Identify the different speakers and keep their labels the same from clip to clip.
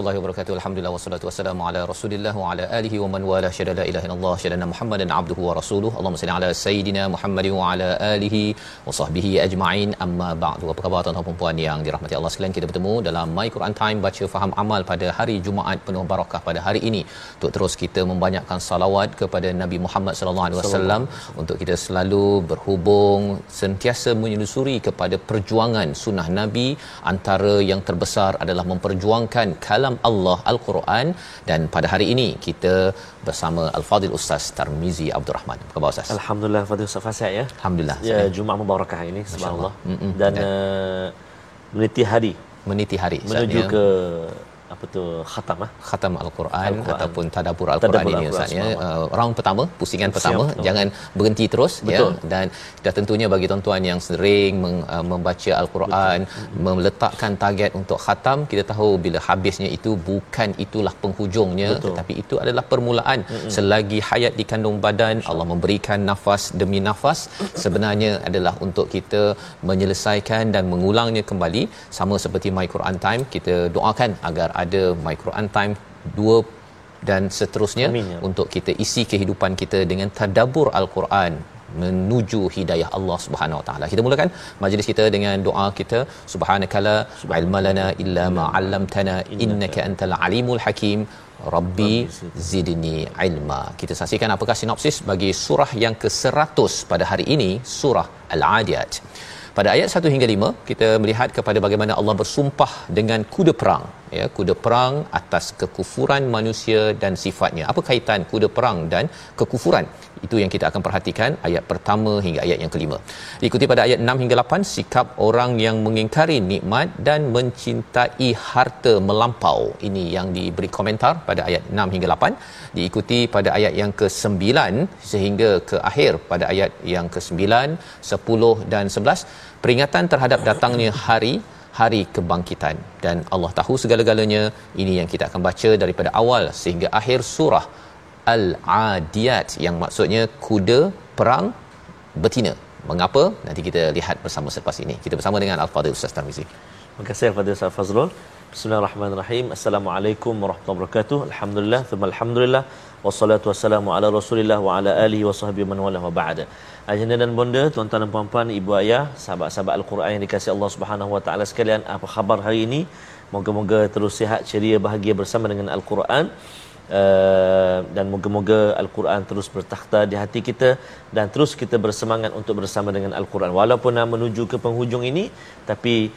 Speaker 1: Warahmatullahi wabarakatuh. Alhamdulillah wassalatu wassalamu ala Rasulillah wa ala alihi wa man wala syada la ilaha illallah syadana Muhammadan abduhu wa rasuluhu. Allahumma salli ala sayidina Muhammadin wa ala alihi wa sahbihi ajma'in. Amma ba'du. Apa khabar tuan-tuan dan puan yang dirahmati Allah sekalian? Kita bertemu dalam My Quran Time baca faham amal pada hari Jumaat penuh barakah pada hari ini. Untuk terus kita membanyakkan salawat kepada Nabi Muhammad sallallahu alaihi wasallam untuk kita selalu berhubung sentiasa menyusuri kepada perjuangan sunnah Nabi antara yang terbesar adalah memperjuangkan kalam Allah Al-Quran dan pada hari ini kita bersama Al-Fadil Ustaz Tarmizi Abdul Rahman. Apa khabar Ustaz?
Speaker 2: Alhamdulillah Fadil Ustaz Fasih ya.
Speaker 1: Alhamdulillah.
Speaker 2: Ya Jumaat Mubarakah ini subhanallah. Dan
Speaker 1: Dan-
Speaker 2: uh, meniti hari
Speaker 1: meniti hari
Speaker 2: menuju
Speaker 1: Ustaz, ya.
Speaker 2: ke apa tu khatam ah.
Speaker 1: khatam al-Quran,
Speaker 2: Al-Quran.
Speaker 1: ataupun tadabbur al-Quran ini
Speaker 2: Al-Quran,
Speaker 1: Ustaz ya. Uh, round pertama, pusingan
Speaker 2: Siap,
Speaker 1: pertama
Speaker 2: betul.
Speaker 1: jangan berhenti terus
Speaker 2: Betul.
Speaker 1: ya dan dah tentunya bagi tuan-tuan yang sering meng, uh, membaca al-Quran, meletakkan target untuk khatam, kita tahu bila habisnya itu bukan itulah penghujungnya
Speaker 2: Betul.
Speaker 1: tetapi itu adalah permulaan. Selagi hayat di kandung badan, Allah memberikan nafas demi nafas sebenarnya adalah untuk kita menyelesaikan dan mengulangnya kembali sama seperti My Quran Time kita doakan agar ada My Quran Time 2 dan seterusnya
Speaker 2: Amin, ya.
Speaker 1: untuk kita isi kehidupan kita dengan tadabbur al-Quran menuju hidayah Allah Subhanahu Wa Taala. Kita mulakan majlis kita dengan doa kita subhanakala ilma lana illa ma 'allamtana innaka antal alimul hakim. Rabbi zidni ilma. Kita saksikan apakah sinopsis bagi surah yang ke-100 pada hari ini, surah Al-Adiyat. Pada ayat 1 hingga 5 kita melihat kepada bagaimana Allah bersumpah dengan kuda perang ya kuda perang atas kekufuran manusia dan sifatnya. Apa kaitan kuda perang dan kekufuran? Itu yang kita akan perhatikan ayat pertama hingga ayat yang kelima. Diikuti pada ayat 6 hingga 8 sikap orang yang mengingkari nikmat dan mencintai harta melampau. Ini yang diberi komentar pada ayat 6 hingga 8. Diikuti pada ayat yang ke-9 sehingga ke akhir pada ayat yang ke-9, 10 dan 11 peringatan terhadap datangnya hari hari kebangkitan dan Allah tahu segala-galanya ini yang kita akan baca daripada awal sehingga akhir surah Al-Adiyat yang maksudnya kuda perang betina. Mengapa? Nanti kita lihat bersama selepas ini. Kita bersama dengan Al-Fadhil Ustaz Tarmizi.
Speaker 2: Terima kasih Fadil Ustaz Fazrul. Bismillahirrahmanirrahim. Assalamualaikum warahmatullahi wabarakatuh. Alhamdulillah, thumma alhamdulillah. Wassalatu wassalamu ala Rasulillah wa ala alihi wa sahbihi man wala wa ba'da. Ayahanda dan bonda, tuan-tuan dan puan-puan, ibu ayah, sahabat-sahabat Al-Quran yang dikasihi Allah Subhanahu wa taala sekalian, apa khabar hari ini? Moga-moga terus sihat, ceria, bahagia bersama dengan Al-Quran. Uh, dan moga-moga Al-Quran terus bertakhta di hati kita dan terus kita bersemangat untuk bersama dengan Al-Quran walaupun nak menuju ke penghujung ini tapi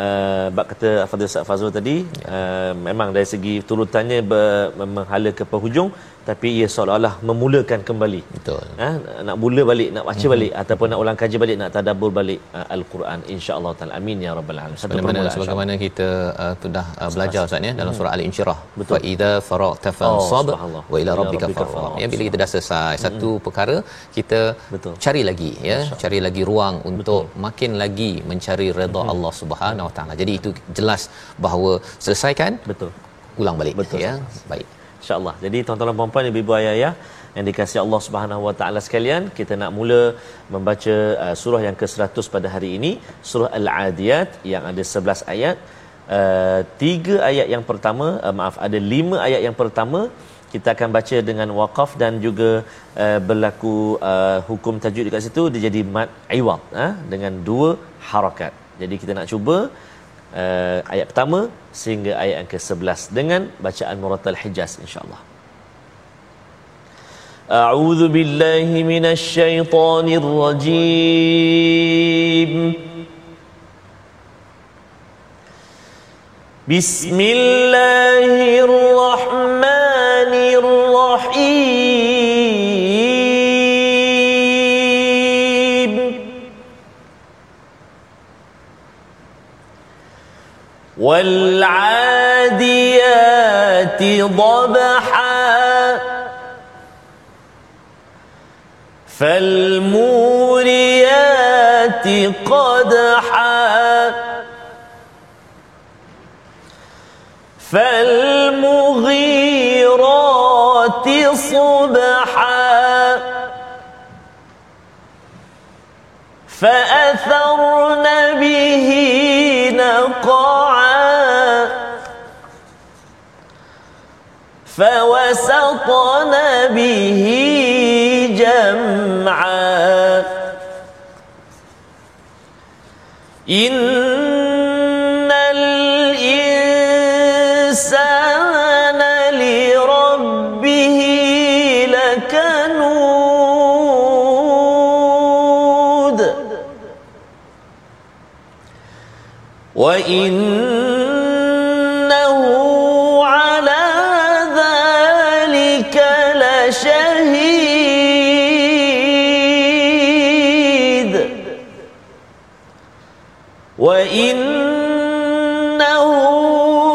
Speaker 2: uh, bab kata Fadil Fazrul tadi uh, memang dari segi turutannya ber, menghala ke penghujung tapi ia seolah-olah memulakan kembali
Speaker 1: Betul.
Speaker 2: ha, nak mula balik nak baca balik ataupun nak ulang kaji balik nak tadabbur balik uh, Al-Quran insya-Allah taala amin ya rabbal alamin Satu
Speaker 1: Bagaimana
Speaker 2: permulaan,
Speaker 1: sebagaimana kita uh, sudah uh, belajar Ustaz ya dalam surah Al-Insyirah.
Speaker 2: Betul.
Speaker 1: Fa idza faragta fansab
Speaker 2: subhanallah.
Speaker 1: wa ila
Speaker 2: Ila
Speaker 1: rabbika farghab.
Speaker 2: farghab.
Speaker 1: Ya bila kita dah selesai satu perkara kita
Speaker 2: Betul.
Speaker 1: cari lagi ya, cari lagi ruang untuk makin lagi mencari redha Allah Subhanahu Wa Taala. Jadi itu jelas bahawa selesaikan
Speaker 2: betul
Speaker 1: ulang balik
Speaker 2: Betul,
Speaker 1: ya. Baik.
Speaker 2: InsyaAllah. Jadi tuan-tuan puan-puan, ibu-ibu ayah-ayah yang dikasihi Allah Subhanahu Wa Taala sekalian, kita nak mula membaca uh, surah yang ke-100 pada hari ini, surah Al-Adiyat yang ada 11 ayat. Uh, tiga ayat yang pertama, uh, maaf, ada lima ayat yang pertama kita akan baca dengan waqaf dan juga uh, berlaku uh, hukum tajwid dekat situ dia jadi mat iwad uh, dengan dua harakat. Jadi kita nak cuba uh, ayat pertama sehingga ayat yang ke-11 dengan bacaan Muratal Hijaz insya-Allah. أعوذ بالله من الشيطان الرجيم بسم الله الرحمن ضبحا. فالموريات قدحا. فالمغيرات صبحا. فأثرن به جمعا. إن الإنسان لربه لكنود. وإنه وإنه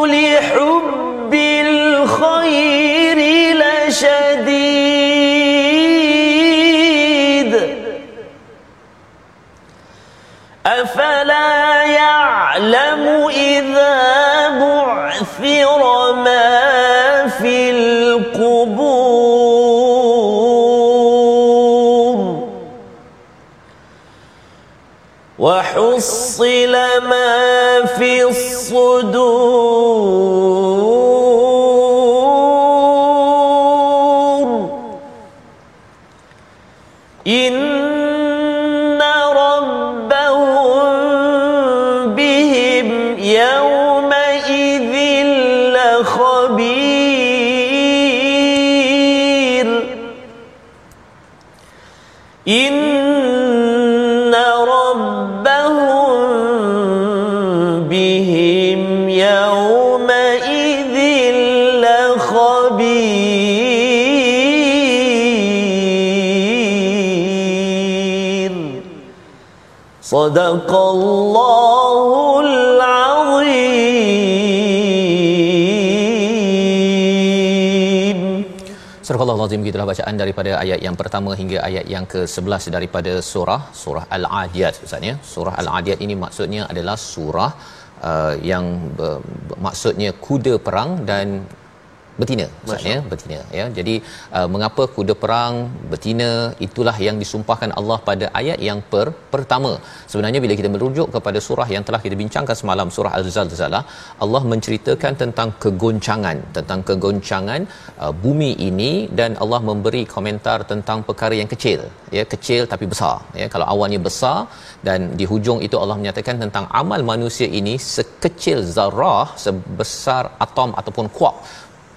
Speaker 2: لحب الخير لشديد أفلا يعلم إذا بعثر ما في القبور وحصل ما في الصدور. صدق الله العظيم
Speaker 1: Surah Allah gitulah bacaan daripada ayat yang pertama hingga ayat yang ke-11 daripada surah surah Al-Adiyat Ustaz ya. Surah Al-Adiyat ini maksudnya adalah surah uh, yang ber, maksudnya kuda perang dan betina maksudnya betina ya. Jadi uh, mengapa kuda perang betina itulah yang disumpahkan Allah pada ayat yang per, pertama. Sebenarnya bila kita merujuk kepada surah yang telah kita bincangkan semalam surah al-zalzalah Allah menceritakan tentang kegoncangan tentang kegoncangan uh, bumi ini dan Allah memberi komentar tentang perkara yang kecil ya. Kecil tapi besar ya. Kalau awalnya besar dan di hujung itu Allah menyatakan tentang amal manusia ini sekecil zarah sebesar atom ataupun kuak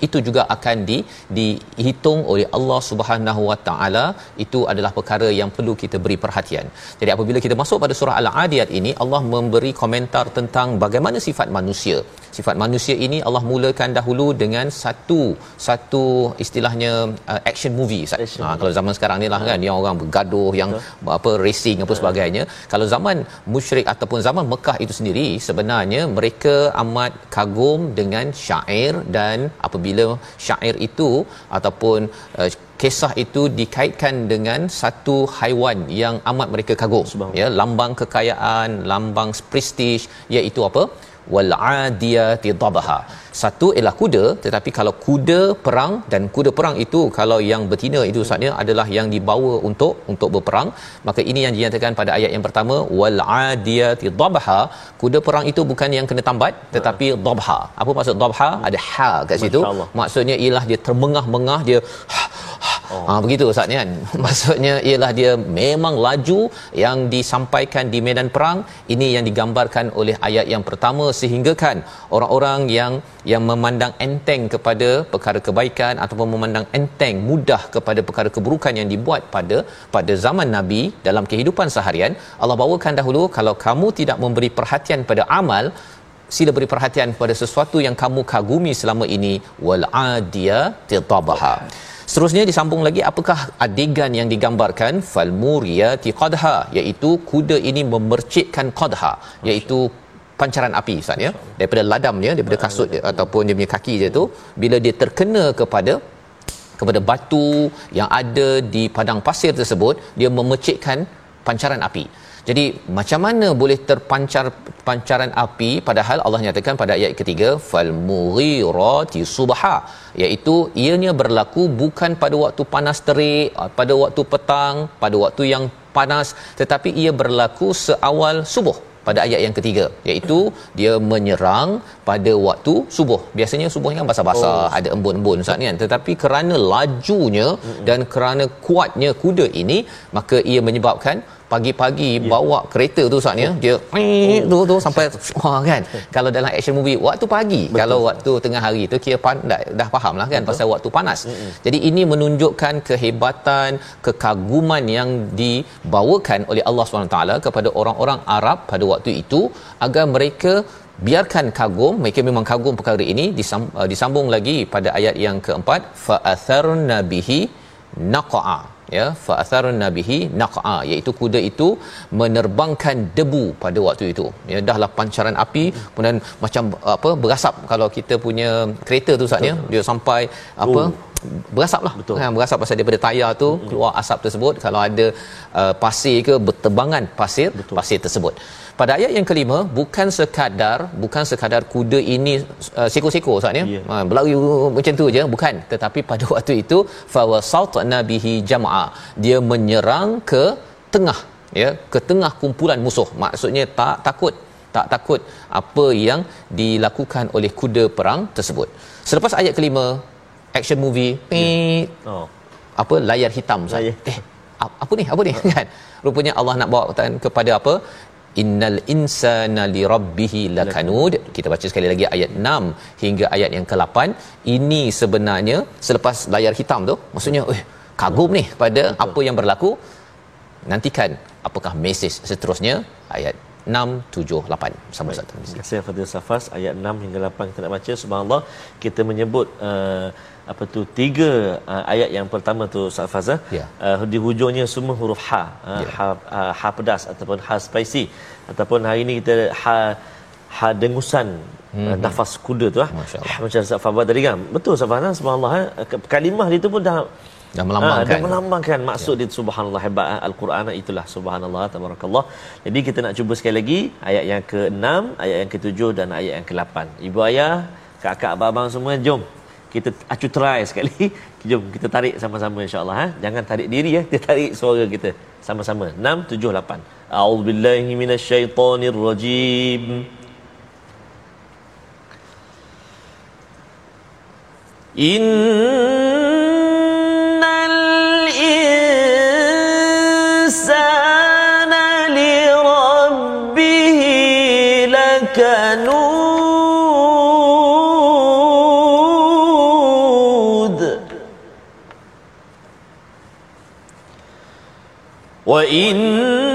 Speaker 1: itu juga akan di dihitung oleh Allah Subhanahu Wa Taala itu adalah perkara yang perlu kita beri perhatian. Jadi apabila kita masuk pada surah Al-Adiyat ini Allah memberi komentar tentang bagaimana sifat manusia. Sifat manusia ini Allah mulakan dahulu dengan satu satu istilahnya uh, action movie.
Speaker 2: Action
Speaker 1: ha, kalau zaman sekarang ni lah kan dia orang bergaduh yang apa racing apa sebagainya. Kalau zaman musyrik ataupun zaman Mekah itu sendiri sebenarnya mereka amat kagum dengan syair dan apabila syair itu ataupun uh, kisah itu dikaitkan dengan satu haiwan yang amat mereka kagum. Ya lambang kekayaan lambang prestige iaitu apa wal adiyati dhabha satu ialah kuda tetapi kalau kuda perang dan kuda perang itu kalau yang betina itu maksudnya adalah yang dibawa untuk untuk berperang. Maka ini yang dinyatakan pada ayat yang pertama wal adiyati dhabha kuda perang itu bukan yang kena tambat tetapi dhabha. Apa maksud dhabha? Ada ha kat situ. Maksudnya ialah dia termengah-mengah dia Oh. Ha begitu ustaz ni kan. Maksudnya ialah dia memang laju yang disampaikan di medan perang ini yang digambarkan oleh ayat yang pertama sehingga kan orang-orang yang yang memandang enteng kepada perkara kebaikan ataupun memandang enteng mudah kepada perkara keburukan yang dibuat pada pada zaman nabi dalam kehidupan seharian Allah bawakan dahulu kalau kamu tidak memberi perhatian pada amal sila beri perhatian kepada sesuatu yang kamu kagumi selama ini wal adiya titabaha Seterusnya disambung lagi apakah adegan yang digambarkan? Fal muriyati qadha iaitu kuda ini memercikkan qadha iaitu pancaran api ustaz ya. Daripada ladam dia daripada kasut dia ataupun dia punya kaki dia tu bila dia terkena kepada kepada batu yang ada di padang pasir tersebut dia memercikkan pancaran api jadi macam mana boleh terpancar pancaran api? Padahal Allah nyatakan pada ayat ketiga fal mughirati subha iaitu ianya berlaku bukan pada waktu panas terik pada waktu petang pada waktu yang panas tetapi ia berlaku seawal subuh pada ayat yang ketiga iaitu dia menyerang pada waktu subuh. Biasanya subuh ni kan basah-basah oh. ada embun-embun ustaz ni kan. Tetapi kerana lajunya dan kerana kuatnya kuda ini maka ia menyebabkan pagi-pagi yeah. bawa kereta tu saat ni oh. dia oh. tu tu sampai wah kan kalau dalam action movie waktu pagi Betul. kalau waktu tengah hari tu kira pan, dah, dah faham lah kan Betul. pasal waktu panas mm-hmm. jadi ini menunjukkan kehebatan kekaguman yang dibawakan oleh Allah SWT kepada orang-orang Arab pada waktu itu agar mereka biarkan kagum mereka memang kagum perkara ini disambung lagi pada ayat yang keempat fa atharna bihi naqa'a ya fa atharna bihi naqa iaitu kuda itu menerbangkan debu pada waktu itu. Ya dahlah pancaran api kemudian macam apa berasap. Kalau kita punya kereta tu saatnya dia sampai apa oh. berasap lah. Betul. kan berasap pasal daripada tayar tu hmm. keluar asap tersebut. Kalau ada uh, pasir ke bertebangan pasir Betul. pasir tersebut pada ayat yang kelima bukan sekadar bukan sekadar kuda ini uh, seko-seko ustaz ya? Yeah. uh, berlari macam tu je bukan. Tetapi pada waktu itu fawasat nabihi jam'a. Dia menyerang ke tengah ya? Ke tengah kumpulan musuh. Maksudnya tak takut tak takut apa yang dilakukan oleh kuda perang tersebut. Selepas ayat kelima action movie yeah. oh. apa? Layar hitam layar. eh apa ni? Apa ni? Kan? Rupanya Allah nak bawa kepada apa innal insana li rabbih lakanud. Kita baca sekali lagi ayat 6 hingga ayat yang ke-8 ini sebenarnya selepas layar hitam tu maksudnya eh kagum ni pada Betul. apa yang berlaku. Nantikan apakah mesej seterusnya. Ayat 6 7 8 sama Ustaz.
Speaker 2: Terima kasih Fadil Safas. Ayat 6 hingga 8 kita nak baca. Subhanallah kita menyebut uh, apa tu tiga uh, ayat yang pertama tu Ustaz Fazah ya. uh, di hujungnya semua huruf ha uh, ya. ha, uh, ha pedas ataupun ha spicy ataupun hari ini kita ha ha dengusan hmm. uh, nafas kuda tu lah macam Ustaz tadi kan betul Ustaz Fazah subhanallah uh, kalimah itu pun dah
Speaker 1: dah melambangkan. Ha,
Speaker 2: dah melambangkan maksud ya. dia subhanallah hebat al-Quran itulah subhanallah tabarakallah. Jadi kita nak cuba sekali lagi ayat yang ke-6, ayat yang ke-7 dan ayat yang ke-8. Ibu ayah, kakak abang semua jom kita acu try sekali. Jom kita tarik sama-sama insya-Allah ha. Jangan tarik diri ya, kita tarik suara kita sama-sama. 6 7 8. A'udzubillahi minasyaitonirrajim. Innal وإنه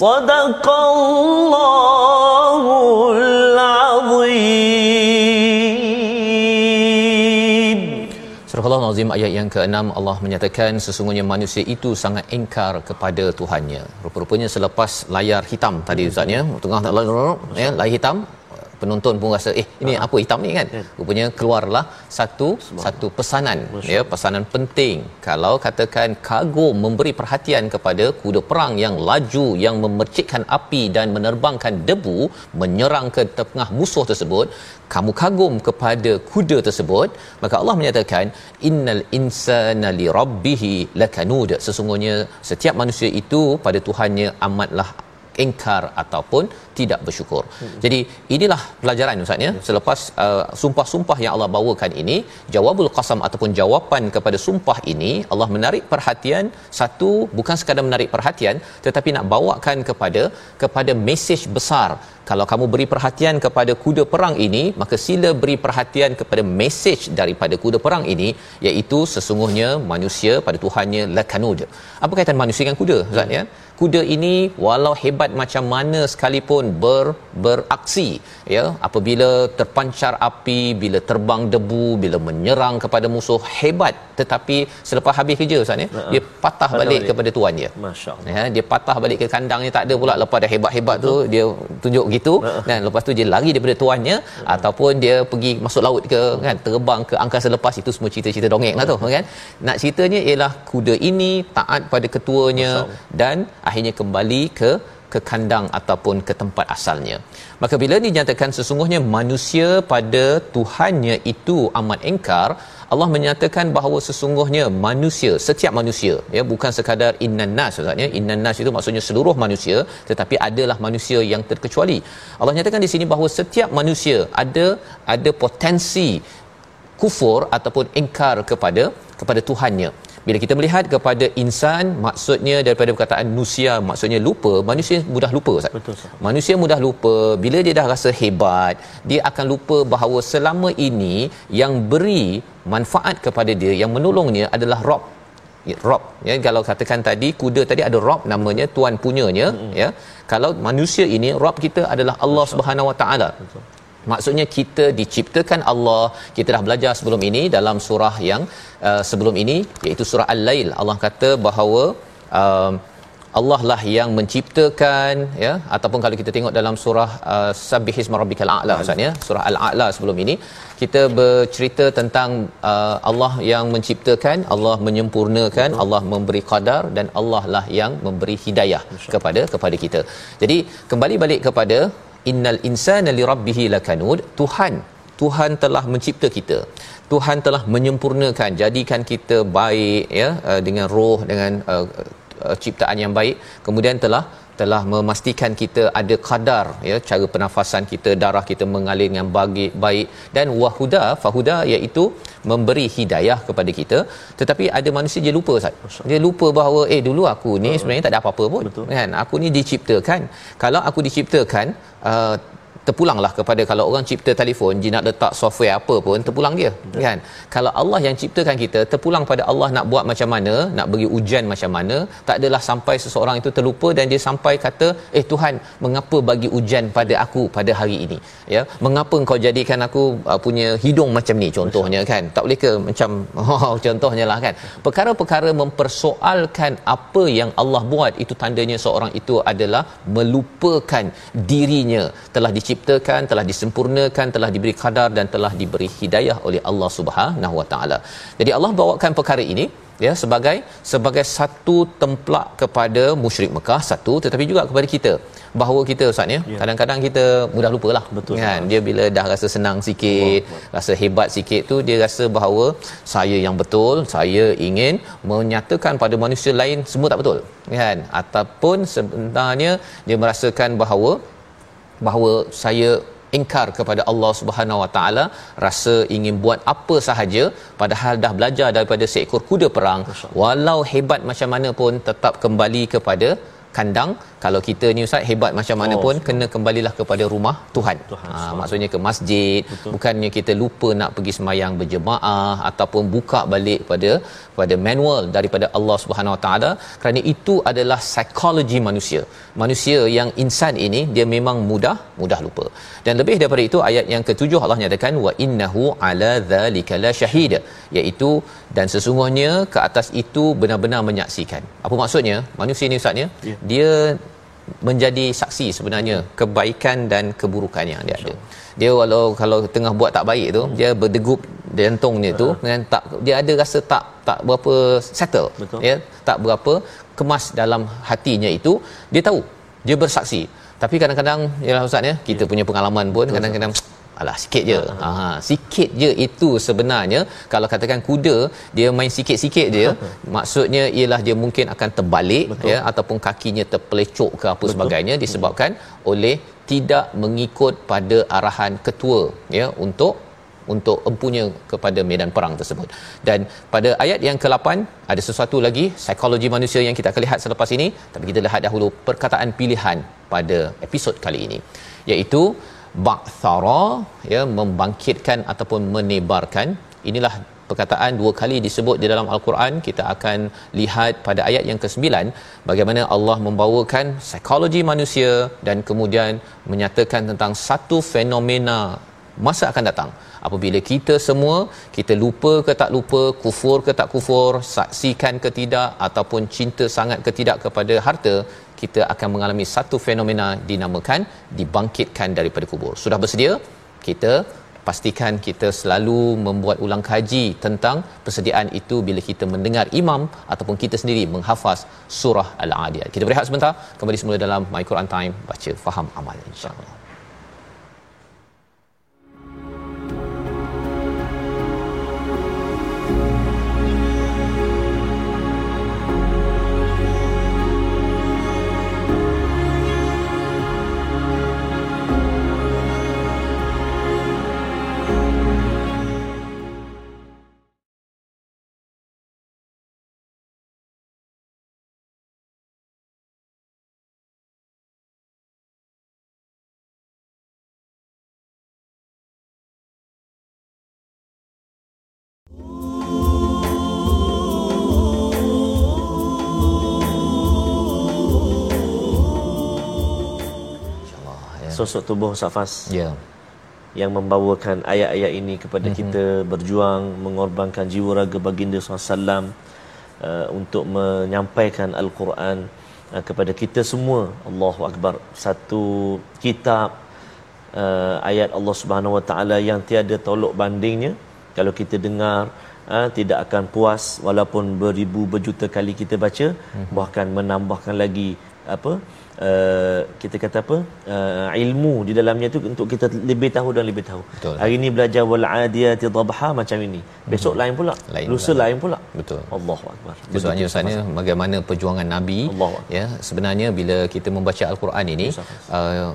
Speaker 3: صدق الله العظيم
Speaker 1: Surah Allah Azim ayat yang ke-6 Allah menyatakan sesungguhnya manusia itu sangat engkar kepada Tuhannya. Rupa-rupanya selepas layar hitam tadi Ustaz ya, tengah tak ya, layar hitam penonton pun rasa eh ini apa hitam ni kan? Rupanya keluarlah satu satu pesanan ya pesanan penting. Kalau katakan kagum memberi perhatian kepada kuda perang yang laju yang memercikkan api dan menerbangkan debu menyerang ke tengah musuh tersebut kamu kagum kepada kuda tersebut maka Allah menyatakan innal insana li rabbih lakanud. Sesungguhnya setiap manusia itu pada Tuhannya amatlah engkar ataupun tidak bersyukur. Hmm. Jadi inilah pelajaran ustaz ya. Selepas uh, sumpah-sumpah yang Allah bawakan ini, jawabul qasam ataupun jawapan kepada sumpah ini Allah menarik perhatian satu bukan sekadar menarik perhatian tetapi nak bawakan kepada kepada mesej besar. Kalau kamu beri perhatian kepada kuda perang ini, maka sila beri perhatian kepada mesej daripada kuda perang ini iaitu sesungguhnya manusia pada Tuhannya lakanud. Apa kaitan manusia dengan kuda ustaz ya? Kuda ini walau hebat macam mana sekalipun ber beraksi ya. Apabila terpancar api bila terbang debu bila menyerang kepada musuh hebat. Tetapi selepas habis kerja ustaz ya uh-huh. dia patah balik, balik. kepada tuan dia. Masyaallah. Ya dia patah balik ke kandangnya tak ada pula. Lepas dah hebat-hebat Betul. tu dia tunjuk gitu. Uh-huh. kan lepas tu dia lari daripada tuannya uh-huh. ataupun dia pergi masuk laut ke kan terbang ke angkasa lepas itu semua cerita-cerita dongeng lah tu kan. Nak ceritanya ialah kuda ini taat pada ketuanya dan akhirnya kembali ke ke kandang ataupun ke tempat asalnya. Maka bila dinyatakan sesungguhnya manusia pada Tuhannya itu amat engkar, Allah menyatakan bahawa sesungguhnya manusia, setiap manusia, ya bukan sekadar innan nas maksudnya, innan nas itu maksudnya seluruh manusia, tetapi adalah manusia yang terkecuali. Allah nyatakan di sini bahawa setiap manusia ada ada potensi kufur ataupun engkar kepada kepada Tuhannya. Bila kita melihat kepada insan maksudnya daripada perkataan nusia maksudnya lupa manusia mudah lupa Ustaz. Betul Ustaz. Manusia mudah lupa bila dia dah rasa hebat dia akan lupa bahawa selama ini yang beri manfaat kepada dia yang menolongnya adalah Rob. Ya, Rob. Ya kalau katakan tadi kuda tadi ada Rob namanya tuan punyanya hmm. ya. Kalau manusia ini Rob kita adalah Allah Subhanahu Wa Taala maksudnya kita diciptakan Allah kita dah belajar sebelum ini dalam surah yang uh, sebelum ini iaitu surah al-lail Allah kata bahawa uh, Allah lah yang menciptakan ya ataupun kalau kita tengok dalam surah uh, sabbihisma rabbikal a'la maksudnya surah al-a'la sebelum ini kita bercerita tentang uh, Allah yang menciptakan Allah menyempurnakan Betul. Allah memberi qadar dan Allah lah yang memberi hidayah kepada kepada kita jadi kembali balik kepada innal insana lirabbih lakanud Tuhan Tuhan telah mencipta kita. Tuhan telah menyempurnakan jadikan kita baik ya uh, dengan roh dengan uh, ciptaan yang baik. Kemudian telah telah memastikan kita ada kadar ya cara pernafasan kita darah kita mengalir dengan bagi, baik. Dan wahuda fahuda iaitu memberi hidayah kepada kita. Tetapi ada manusia dia lupa Ustaz. Dia lupa bahawa eh dulu aku ni sebenarnya tak ada apa-apa pun. Betul. kan? Aku ni diciptakan. Kalau aku diciptakan uh, terpulanglah kepada kalau orang cipta telefon dia nak letak software apa pun terpulang dia Betul. kan? Kalau Allah yang ciptakan kita terpulang pada Allah nak buat macam mana nak bagi ujian macam mana tak adalah sampai seseorang itu terlupa dan dia sampai kata eh Tuhan mengapa bagi ujian pada aku pada hari ini? Ya mengapa engkau jadikan aku uh, punya hidung macam ni? Contohnya kan? Tak boleh ke macam oh, contohnya lah kan? Perkara-perkara mempersoalkan apa yang Allah buat itu tandanya seorang itu adalah melupakan dirinya telah diciptakan diciptakan, telah disempurnakan, telah diberi kadar dan telah diberi hidayah oleh Allah Subhanahu Wa Taala. Jadi Allah bawakan perkara ini ya sebagai sebagai satu templak kepada musyrik Mekah satu tetapi juga kepada kita bahawa kita ustaz ya, ya. kadang-kadang kita mudah lupalah betul kan dia bila dah rasa senang sikit Allah. rasa hebat sikit tu dia rasa bahawa saya yang betul saya ingin menyatakan pada manusia lain semua tak betul kan ataupun sebenarnya dia merasakan bahawa bahawa saya ingkar kepada Allah Subhanahu Wa Taala rasa ingin buat apa sahaja padahal dah belajar daripada seekor kuda perang. Walau hebat macam mana pun tetap kembali kepada kandang kalau kita ni ustaz hebat macam mana
Speaker 2: Oh,
Speaker 1: pun kena kembalilah kepada rumah Tuhan.
Speaker 2: Tuhan,
Speaker 1: ha, maksudnya ke masjid,
Speaker 2: Betul.
Speaker 1: bukannya kita lupa nak pergi semayang berjemaah ataupun buka balik pada pada manual daripada Allah Subhanahu Wa Taala kerana itu adalah psikologi manusia. Manusia yang insan ini dia memang mudah mudah lupa. Dan lebih daripada itu ayat yang ketujuh Allah nyatakan wa innahu ala dzalika la syahid iaitu dan sesungguhnya ke atas itu benar-benar menyaksikan. Apa maksudnya? Manusia ni ustaz ya,
Speaker 2: Ya.
Speaker 1: dia menjadi saksi sebenarnya kebaikan dan keburukan yang dia ada. Dia walau kalau tengah buat tak baik tu, dia berdegup jantungnya tu kan tak dia ada rasa tak tak berapa settle
Speaker 2: Betul.
Speaker 1: ya. Tak berapa kemas dalam hatinya itu dia tahu dia bersaksi. Tapi kadang-kadang yalah ustaz ya kita punya pengalaman pun kadang-kadang alah sikit je. Ha sikit je itu sebenarnya. Kalau katakan kuda dia main sikit-sikit je maksudnya ialah dia mungkin akan terbalik
Speaker 2: Betul.
Speaker 1: ya ataupun kakinya terpelecok ke apa sebagainya disebabkan oleh tidak mengikut pada arahan ketua ya untuk untuk empunya kepada medan perang tersebut. Dan pada ayat yang ke-8 ada sesuatu lagi psikologi manusia yang kita akan lihat selepas ini tapi kita lihat dahulu perkataan pilihan pada episod kali ini iaitu ba'thara ya membangkitkan ataupun menebarkan. Inilah perkataan dua kali disebut di dalam al-Quran. Kita akan lihat pada ayat yang ke-9 bagaimana Allah membawakan psikologi manusia dan kemudian menyatakan tentang satu fenomena masa akan datang. Apabila kita semua kita lupa ke tak lupa kufur ke tak kufur saksikan ke tidak ataupun cinta sangat ke tidak kepada harta kita akan mengalami satu fenomena dinamakan dibangkitkan daripada kubur. Sudah bersedia? Kita pastikan kita selalu membuat ulang kaji tentang persediaan itu bila kita mendengar imam ataupun kita sendiri menghafaz surah al-adiyat kita berehat sebentar kembali semula dalam my Quran time baca faham amal insyaallah
Speaker 2: Sosok tubuh Safas
Speaker 1: ya.
Speaker 2: Yang membawakan ayat-ayat ini kepada mm-hmm. kita berjuang mengorbankan jiwa raga baginda SAW uh, untuk menyampaikan Al-Quran uh, kepada kita semua. Allahu Akbar. Satu kitab uh, ayat Allah Subhanahu Wa Taala yang tiada tolok bandingnya. Kalau kita dengar uh, tidak akan puas walaupun beribu berjuta kali kita baca mm-hmm. bahkan menambahkan lagi apa Uh, kita kata apa uh, ilmu di dalamnya tu untuk kita lebih tahu dan lebih tahu.
Speaker 1: Betul.
Speaker 2: Hari ini belajar wal adiyati dhabha macam ini. Besok lain pula.
Speaker 1: Lain
Speaker 2: Lusa
Speaker 1: pula.
Speaker 2: lain pula.
Speaker 1: betul
Speaker 2: Allahu akbar.
Speaker 1: Sebabnya Ustaznya bagaimana perjuangan Nabi ya sebenarnya bila kita membaca al-Quran ini
Speaker 2: Ya,
Speaker 1: uh,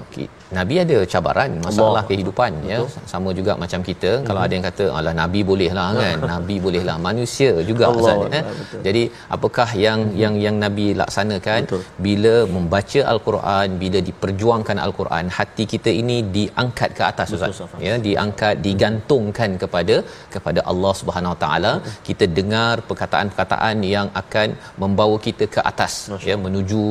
Speaker 1: Nabi ada cabaran masalah
Speaker 2: Allah.
Speaker 1: kehidupan ya sama juga macam kita
Speaker 2: Mhm.
Speaker 1: kalau ada yang kata alah Nabi bolehlah kan Nabi bolehlah manusia juga
Speaker 2: Allah
Speaker 1: Ustaz
Speaker 2: Akbar,
Speaker 1: eh?
Speaker 2: betul.
Speaker 1: jadi apakah yang yang yang Nabi laksanakan
Speaker 2: Betul.
Speaker 1: bila membaca al-Quran bila diperjuangkan al-Quran hati kita ini diangkat ke atas
Speaker 2: Betul,
Speaker 1: Ustaz. Ya diangkat digantungkan kepada kepada Allah Subhanahu Wa Taala. Kita dengar perkataan-perkataan yang akan membawa kita ke atas
Speaker 2: Masya
Speaker 1: ya menuju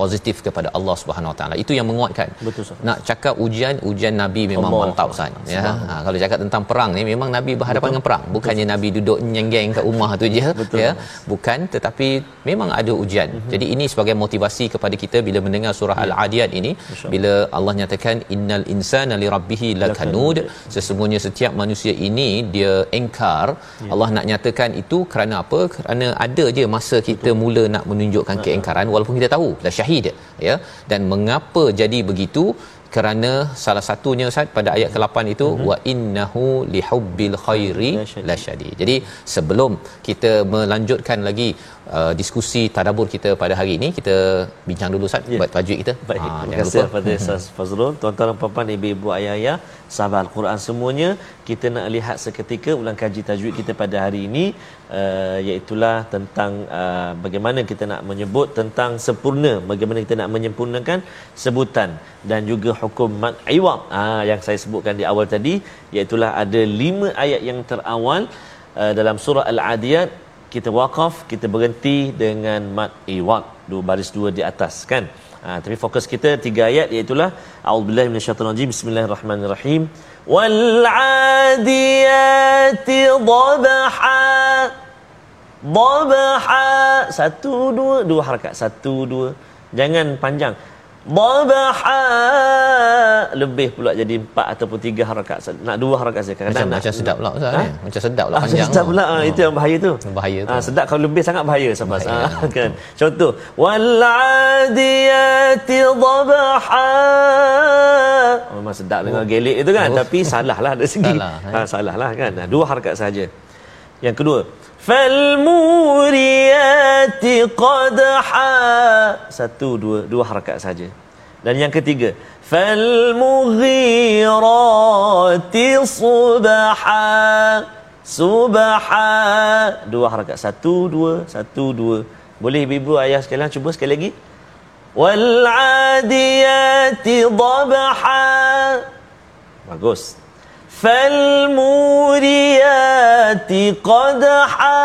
Speaker 1: positif kepada Allah Subhanahu Wa Taala. Itu yang menguatkan.
Speaker 2: Betul, Ustaz.
Speaker 1: nak cakap ujian ujian nabi memang
Speaker 2: Allah.
Speaker 1: mantap Ustaz. Ya ha, kalau cakap tentang perang ni memang nabi berhadapan dengan perang. Bukannya nabi duduk nyenggeng kat rumah tu je
Speaker 2: Betul.
Speaker 1: ya. Bukan tetapi memang ada ujian.
Speaker 2: Mhm.
Speaker 1: jadi ini sebagai motivasi kepada kita bila mendengar surah
Speaker 2: Ya.
Speaker 1: al-adiyat ini bila Allah nyatakan innal insana lirabbihi lakanud. sesungguhnya setiap manusia ini dia engkar.
Speaker 2: Ya.
Speaker 1: Allah nak nyatakan itu kerana apa? Kerana ada je masa kita mula nak menunjukkan
Speaker 2: Ha,
Speaker 1: keengkaran walaupun kita tahu dah syahid ya. Dan mengapa jadi begitu kerana salah satunya Ustaz pada ayat ke-8 itu
Speaker 2: Mhm.
Speaker 1: wa innahu lihubbil khairi
Speaker 2: Lasyadid.
Speaker 1: lasyadid. Jadi sebelum kita melanjutkan lagi uh, diskusi tadabbur kita pada hari ini kita bincang dulu Ustaz
Speaker 2: Ya.
Speaker 1: buat tajwid kita.
Speaker 2: Baik,
Speaker 1: Ah,
Speaker 2: terima kasih kepada Ustaz Fazrul. Tuan-tuan dan puan-puan, ibu-ibu, ayah-ayah, sahabat Al-Quran semuanya kita nak lihat seketika ulang kaji tajwid kita pada hari ini uh, iaitulah tentang uh, bagaimana kita nak menyebut tentang sempurna bagaimana kita nak menyempurnakan sebutan dan juga hukum mad iwad uh, yang saya sebutkan di awal tadi iaitulah ada lima ayat yang terawal uh, dalam surah al-adiyat kita wakaf kita berhenti dengan mad iwad dua baris dua di atas kan? Ha, tapi fokus kita tiga ayat iaitu A'udzubillahi minasyaitonirrajim Bismillahirrahmanirrahim. Wal 'adiyati dhabha Dhabha. Satu dua Dua harakat. Satu dua. Jangan panjang Dhabaha lebih pula jadi empat ataupun tiga harakat nak dua harakat saja
Speaker 1: kadang macam, macam sedap pula Ustaz ha? macam sedap pula ah, panjang.
Speaker 2: sedap pula. Oh. itu yang bahaya tu.
Speaker 1: Bahaya tu.
Speaker 2: Ha, sedap kalau lebih sangat bahaya sebab ha, kan. Contoh wal adiyati dhabaha oh, memang sedap dengar oh. gelik itu kan oh. tapi salahlah dari segi salah, ha, salahlah kan. Dua harakat saja. Yang kedua falmuriyati qadha satu dua dua harakat saja. Dan yang ketiga falmughirati subha subha dua harakat. Satu dua satu dua. Boleh ibu ayah sekalian cuba sekali lagi. wal adiyati dhabha bagus فَالْمُورِيَاتِ قَدْحَا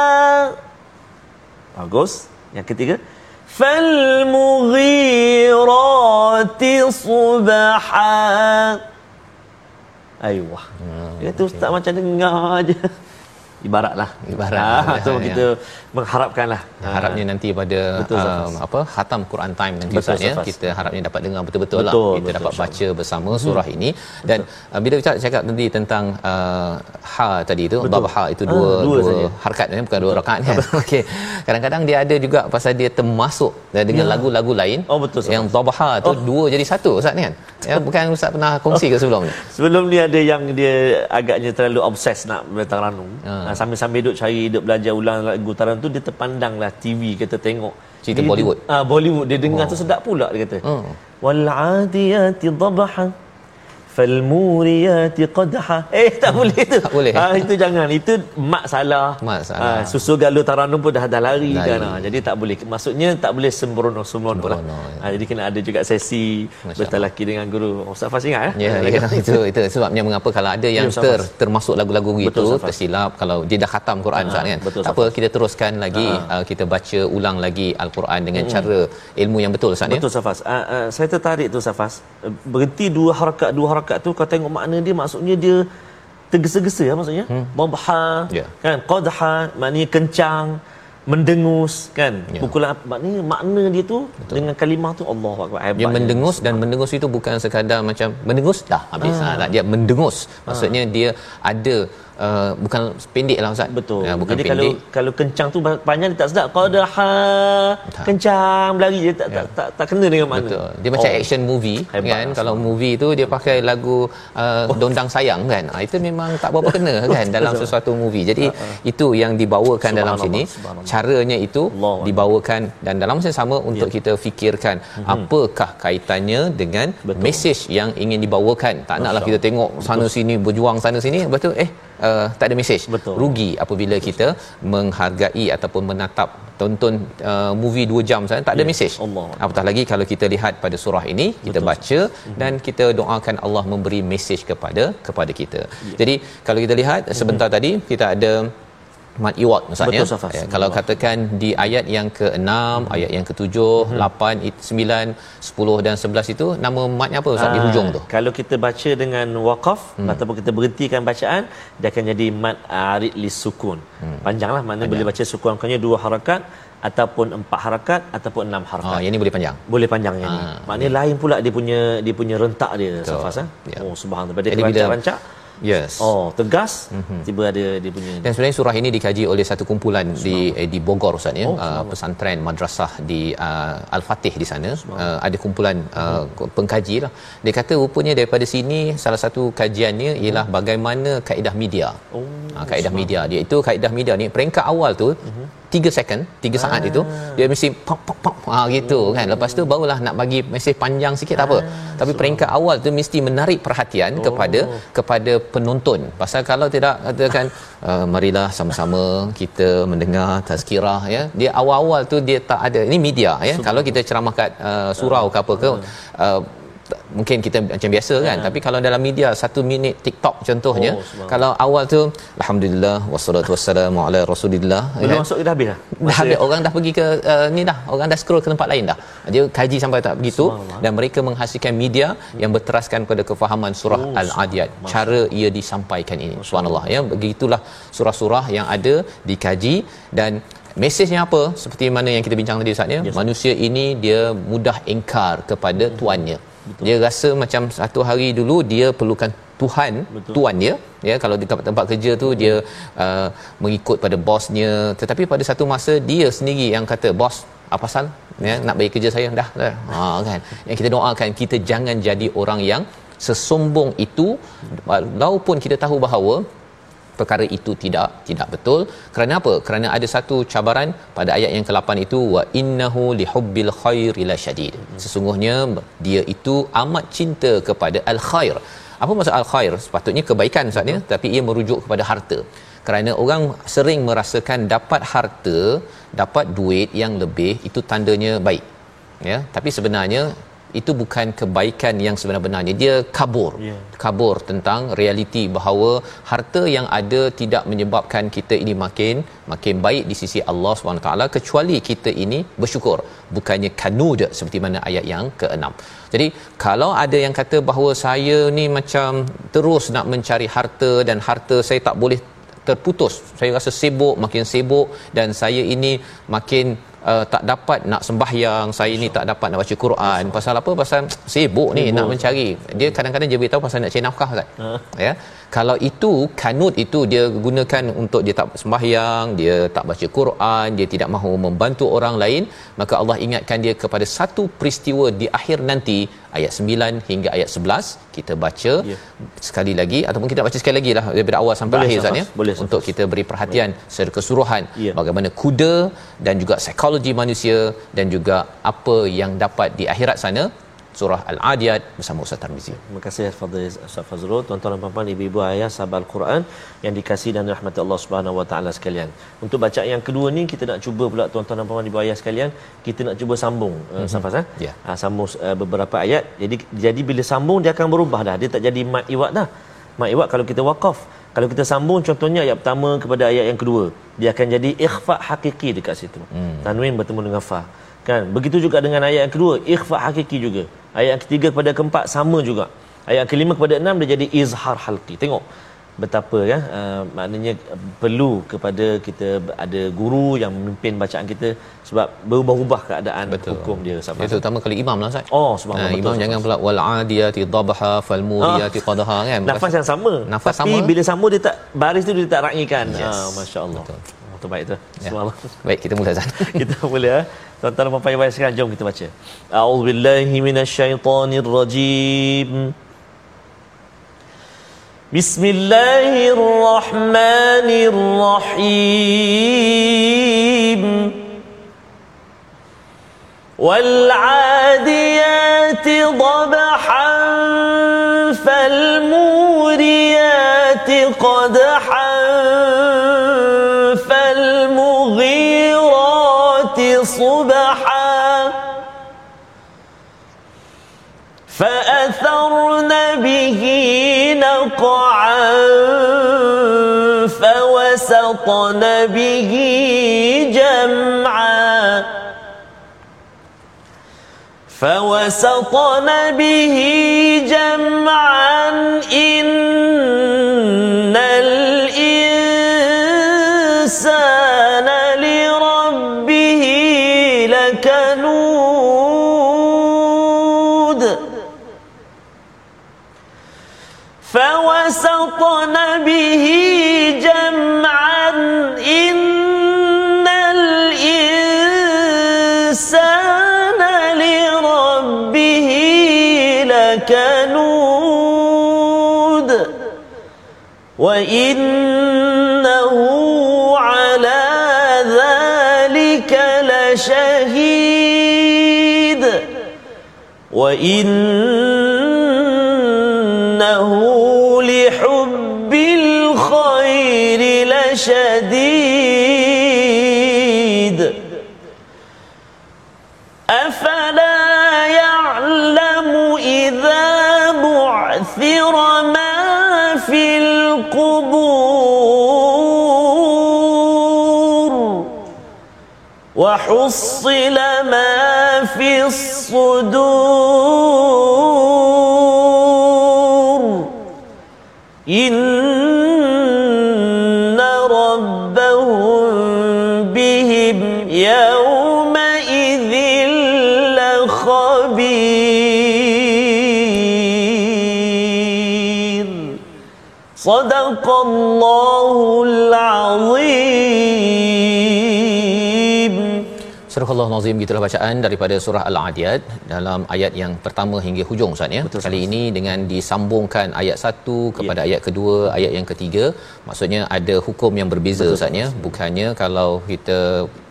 Speaker 2: Bagus. Yang ketiga. فَالْمُغِيرَاتِ صُبَحَا Ayuh. Hmm, Itu okay. ustaz macam dengar aja ibaratlah.
Speaker 1: Ibarat. Ha,
Speaker 2: tu ya, kita ya. mengharapkanlah
Speaker 1: ya, harapnya ha. nanti pada betul, um, apa khatam Quran time nanti betul, Ustaz ya. Kita harapnya dapat dengar betul-betul lah. Kita betul, dapat betul, baca bersama hmm. surah hmm. ini. Dan uh, bila kita cakap nanti tentang uh, ha tadi tu bab ha itu dua ha, dua, dua harakat ya bukan dua rakaat kan okey. Kadang-kadang dia ada juga pasal dia termasuk dengan ya. lagu-lagu lain
Speaker 2: oh betul
Speaker 1: yang dhabaha tu oh. dua jadi satu Ustaz ni kan? Ya bukan Ustaz pernah kongsi ke sebelum ni?
Speaker 2: Sebelum ni ada yang dia agaknya terlalu obses nak bertang ranum ha. Sambil-sambil duduk cari duduk belajar ulang lagu taran tu dia terpandanglah TV kita tengok
Speaker 1: cerita dia, Bollywood.
Speaker 2: Ah Bollywood dia dengar oh. tu sedap pula dia kata. Hmm. Wal adiyati dhabha falmuriyati qadha. Eh tak boleh tu.
Speaker 1: Tak boleh.
Speaker 2: Ha, itu jangan. Itu mak salah.
Speaker 1: Mak salah. Ha,
Speaker 2: susu galuh taranum pun dah dah lari, lari. kan. ha, jadi tak boleh. Maksudnya tak boleh sembrono sembrono lah ha, jadi kena ada juga sesi bertalaki dengan guru. Ustaz Fas ingat
Speaker 1: eh? ya, ya, ya itu itu sebabnya mengapa kalau ada yang ya, ter, termasuk lagu-lagu gitu tersilap kalau dia dah khatam Quran ha, kan? betul, tak apa kita teruskan lagi. Ha. uh, kita baca ulang lagi al-Quran dengan hmm. cara ilmu yang betul Ustaz
Speaker 2: ya? Betul Safas uh, uh, saya tertarik tu Safas berhenti dua harakat dua harakat harakat tu kau tengok makna dia maksudnya dia tergesa-gesa ya maksudnya hmm. mabha yeah. kan qadha maknanya kencang mendengus kan yeah. pukulan maknanya makna dia tu Betul. dengan kalimah tu Allahu akbar
Speaker 1: hebat dia mendengus dan mendengus itu bukan sekadar macam mendengus dah habis ah. lah dia mendengus maksudnya ah. dia ada uh, bukan pendek lah Ustaz.
Speaker 2: Betul. Ya, bukan Jadi pendek. kalau kalau kencang tu panjang dia tak sedap. Kalau dah ha, kencang berlari dia tak, ya. tak, tak, tak kena dengan mana. Betul.
Speaker 1: Dia macam oh. action movie Hebat kan. Kalau movie tu dia pakai lagu uh, oh. Dondang Sayang kan. Ha, itu memang tak berapa kena kan dalam sesuatu movie. Jadi uh-huh. itu yang dibawakan dalam sini. Caranya itu Allah dibawakan dan dalam masa sama untuk ya. kita fikirkan hmm. apakah kaitannya dengan Betul. mesej yang ingin dibawakan. Tak naklah kita tengok sana sini berjuang sana sini betul eh uh, tak ada mesej rugi apabila Betul. kita menghargai ataupun menatap tonton uh, movie 2 jam saja tak ada yes. mesej apatah lagi kalau kita lihat pada surah ini kita Betul. baca mm-hmm. dan kita doakan Allah memberi mesej kepada kepada kita yeah. jadi kalau kita lihat sebentar mm-hmm. tadi kita ada mat iwat maksudnya ya, kalau katakan di ayat yang ke-6 hmm. ayat yang ke-7 hmm. 8 9 10 dan 11 itu nama matnya apa ustaz di ah, hujung tu
Speaker 2: kalau kita baca dengan waqaf hmm. ataupun kita berhentikan bacaan dia akan jadi mat arid li sukun hmm. panjanglah mana Panjang. boleh baca sukun kanya dua harakat ataupun empat harakat ataupun enam harakat.
Speaker 1: Oh, yang ni boleh panjang.
Speaker 2: Boleh panjang yang ni. Ah, Maknanya okay. lain pula dia punya dia punya rentak dia Safas ah. Ya. Oh subhanallah. Pada rancak-rancak
Speaker 1: Yes.
Speaker 2: Oh, tegas. Mm-hmm. Tiba ada dia punya.
Speaker 1: Dan sebenarnya surah ini dikaji oleh satu kumpulan di eh, di Bogor Ustaz ya. Oh, uh, pesantren madrasah di uh, Al-Fatih di sana. Uh, ada kumpulan uh, pengkaji lah. Dia kata rupanya daripada sini salah satu kajiannya ialah mm. bagaimana kaedah media. Oh, uh, kaedah media dia itu kaedah media ni peringkat awal tu mm-hmm 3 second 3 saat
Speaker 2: Ah.
Speaker 1: itu dia mesti pop pop pop ha gitu kan lepas tu barulah nak bagi mesej panjang sikit tak apa tapi peringkat awal tu mesti menarik perhatian oh. kepada kepada penonton. Pasal kalau tidak katakan uh, marilah sama-sama kita mendengar tazkirah ya. Dia awal-awal tu dia tak ada. Ini media ya. Kalau kita ceramah kat uh, surau ke apa ke uh, mungkin kita macam biasa kan tapi kalau dalam media satu minit TikTok contohnya
Speaker 2: Oh,
Speaker 1: kalau awal tu alhamdulillah wassalatu wassalamu ala rasulillah ya
Speaker 2: Belum
Speaker 1: kan?
Speaker 2: masuk dah habis dah?
Speaker 1: dah habis. Orang dah pergi ke uh, ni dah orang dah scroll ke tempat lain dah. Dia kaji sampai tak begitu dan mereka menghasilkan media yang berteraskan pada kefahaman surah
Speaker 2: Oh,
Speaker 1: al-adiyat. cara ia disampaikan ini. Subhanallah ya. Begitulah surah-surah yang ada dikaji. Dan mesejnya apa? Seperti mana yang kita bincang tadi Ustaz ya?
Speaker 2: Yes.
Speaker 1: manusia ini dia mudah engkar kepada tuannya Betul. dia rasa macam satu hari dulu dia perlukan Tuhan
Speaker 2: Betul.
Speaker 1: tuan dia. Ya kalau di tempat, tempat kerja tu dia uh, mengikut pada bosnya. Tetapi pada satu masa dia sendiri yang kata bos apa pasal ya nak bagi kerja saya? Dah dah. Ha kan? Yang kita doakan kita jangan jadi orang yang sesombong itu. Walaupun kita tahu bahawa perkara itu tidak tidak betul. Kerana apa? Kerana ada satu cabaran pada ayat yang ke-8 itu wa innahu lihubbil khairi lasyadid sesungguhnya dia itu amat cinta kepada al khair apa maksud al khair sepatutnya kebaikan Ustaz ya. Tapi ia merujuk kepada harta. Kerana orang sering merasakan dapat harta dapat duit yang lebih itu tandanya baik ya. Tapi sebenarnya itu bukan kebaikan yang sebenar-benarnya. Dia kabur.
Speaker 2: Ya.
Speaker 1: kabur tentang realiti bahawa harta yang ada tidak menyebabkan kita ini makin makin baik di sisi Allah SWT kecuali kita ini bersyukur. Bukannya kanud seperti mana ayat yang ke-6 jadi kalau ada yang kata bahawa saya ni macam terus nak mencari harta dan harta saya tak boleh terputus saya rasa sibuk makin sibuk dan saya ini makin uh, tak dapat nak sembahyang saya ni tak dapat nak baca Quran. Pasal apa? Pasal sibuk ni nak mencari. Dia kadang-kadang dia beritahu pasal nak cari nafkah kan ya? Kalau itu kanut itu dia gunakan untuk dia tak sembahyang dia tak baca Quran dia tidak mahu membantu orang lain maka Allah ingatkan dia kepada satu peristiwa di akhir nanti ayat 9 hingga ayat 11 kita baca
Speaker 2: Ya.
Speaker 1: sekali lagi ataupun kita baca sekali lagi lah daripada awal sampai
Speaker 2: Boleh,
Speaker 1: akhir Ustaz
Speaker 2: Safas.
Speaker 1: ya?
Speaker 2: Boleh,
Speaker 1: untuk kita beri perhatian secara keseluruhan
Speaker 2: Ya.
Speaker 1: bagaimana kuda dan juga psikologi manusia dan juga apa yang dapat di akhirat sana surah al-adiyat bersama Ustaz Tarmizi
Speaker 2: Terima kasih Fadil Ustaz Fazrul, tuan-tuan dan puan-puan, ibu-ibu ayah sahabat Al-Quran yang dikasihi dan dirahmati Allah Subhanahu Wa Taala sekalian. Untuk bacaan yang kedua ni kita nak cuba pula tuan-tuan dan puan-puan ibu ayah sekalian, kita nak cuba sambung mm-hmm. uh, Safas eh.
Speaker 1: Ya.
Speaker 2: Ah, sambung uh, beberapa ayat. Jadi jadi bila sambung dia akan berubah dah. Dia tak jadi mat iwat dah. Mat iwat kalau kita wakaf. Kalau kita sambung contohnya ayat pertama kepada ayat yang kedua, dia akan jadi ikhfa hakiki dekat situ. Hmm. Tanwin bertemu dengan fa. Kan? Begitu juga dengan ayat yang kedua, ikhfa hakiki juga. Ayat yang ketiga kepada keempat sama juga. Ayat kelima kepada enam dia jadi izhar halqi. Tengok betapa ya uh, maknanya uh, perlu kepada kita ada guru yang memimpin bacaan kita sebab berubah-ubah keadaan
Speaker 1: Betul.
Speaker 2: hukum dia
Speaker 1: itu
Speaker 2: sampai
Speaker 1: terutama kalau imam lah Ustaz
Speaker 2: Oh, subhanallah.
Speaker 1: imam
Speaker 2: betul,
Speaker 1: jangan pula wal adiyati dhabha fal muriyati qadha kan
Speaker 2: Nafas yang sama.
Speaker 1: Nafas
Speaker 2: Tapi
Speaker 1: sama.
Speaker 2: bila sambung dia tak baris tu dia tak raihkan.
Speaker 1: Yes.
Speaker 2: Ah, masya-Allah.
Speaker 1: Betul.
Speaker 2: Oh, terbaik tu.
Speaker 1: Ya.
Speaker 2: Subhanallah.
Speaker 1: baik kita mula Ustaz
Speaker 2: kita boleh ya. Tuan-tuan dan puan-puan baik sekarang jom kita baca. A'udzubillahi minasyaitonirrajim. Bismillahirrahmanirrahim. والعاديات ضبحا فالموريات قدحا فالمغيرات صبحا فأثرن به نقعا فوسطن به جمعا فوسطن به جمعا إن فوسطن به جمعا إن الإنسان لربه لكنود وإنه على ذلك
Speaker 3: لشهيد وإنه وحصل ما في الصدور. إن ربهم بهم يومئذ لخبير. صدق الله العظيم.
Speaker 1: Surah Allah Nazim gitulah bacaan daripada surah Al-Adiyat dalam ayat yang pertama hingga hujung Ustaz ya.
Speaker 2: Betul,
Speaker 1: Kali ini dengan disambungkan ayat satu kepada
Speaker 2: Ya.
Speaker 1: ayat kedua, ayat yang ketiga, maksudnya ada hukum yang berbeza Ustaz ya. Bukannya kalau kita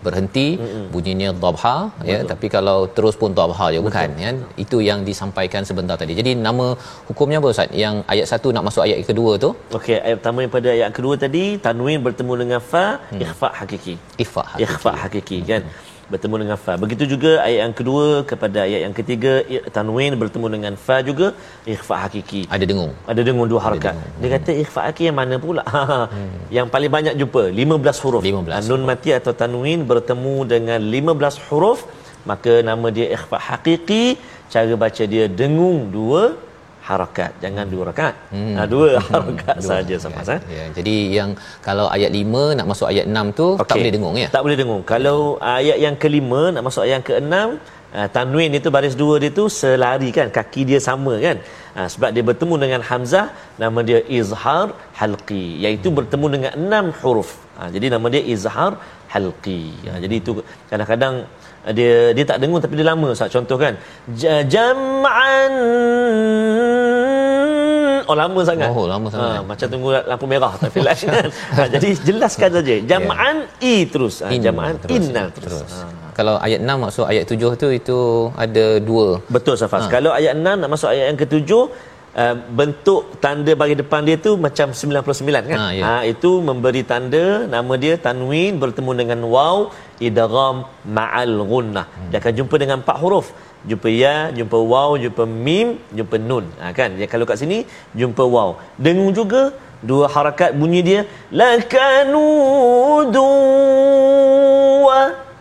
Speaker 1: berhenti Mm-mm. bunyinya dhabha ya, tapi kalau terus pun dhabha je bukan kan. Itu yang disampaikan sebentar tadi. Jadi nama hukumnya apa Ustaz? Yang ayat satu nak masuk ayat kedua tu
Speaker 2: Okey, ayat pertama daripada ayat kedua tadi tanwin bertemu dengan fa hmm. ikhfa hakiki.
Speaker 1: ifa.
Speaker 2: Ikhfa hakiki kan. Bertemu dengan fa. Begitu juga ayat yang kedua kepada ayat yang ketiga tanwin bertemu dengan fa juga ikhfa hakiki.
Speaker 1: Ada dengung.
Speaker 2: Ada dengung dua harakat.
Speaker 1: dengung.
Speaker 2: Dia kata ikhfa hakiki yang mana pula? hmm. Yang paling banyak jumpa 15 huruf.
Speaker 1: 15
Speaker 2: Ah, Nun mati atau tanwin bertemu dengan 15 huruf maka nama dia ikhfa hakiki. Cara baca dia dengung dua harakat. Jangan dua rakaat. Hmm. Ha, dua harakat saja sama
Speaker 1: ya, ya. Jadi yang kalau ayat 5 nak masuk ayat 6 tu okay. tak boleh dengung ya.
Speaker 2: Tak boleh dengung. Kalau ayat yang kelima nak masuk ayat yang keenam, uh, tanwin itu baris dua dia tu selari kan, kaki dia sama kan. Uh, sebab dia bertemu dengan hamzah, nama dia izhar halqi, iaitu bertemu dengan enam huruf. Uh, jadi nama dia izhar halqi. Uh, jadi itu kadang-kadang dia dia tak dengung tapi dia lama Ustaz contoh kan Ja- jam'an oh lama sangat
Speaker 1: Oh, lama sangat.
Speaker 2: ha, macam tunggu lampu merah tak flash kan ha, jadi jelaskan saja jam'an i terus ha,
Speaker 1: In
Speaker 2: jam'an
Speaker 1: terus.
Speaker 2: innal terus,
Speaker 1: terus.
Speaker 2: Ha.
Speaker 1: Kalau ayat 6 masuk ayat 7 tu itu ada dua
Speaker 2: betul Safas ha. kalau ayat 6 nak masuk ayat yang ketujuh Uh, bentuk tanda bagi depan dia tu macam 99 kan?
Speaker 1: Ha, ya.
Speaker 2: ha, itu memberi tanda nama dia tanwin bertemu dengan waw idgham ma'al gunnah
Speaker 1: Hmm.
Speaker 2: dia akan jumpa dengan empat huruf. Jumpa ya jumpa waw jumpa mim jumpa nun. Ha, kan? Ya, kalau kat sini jumpa waw. Dengung juga dua harakat bunyi dia lakanudu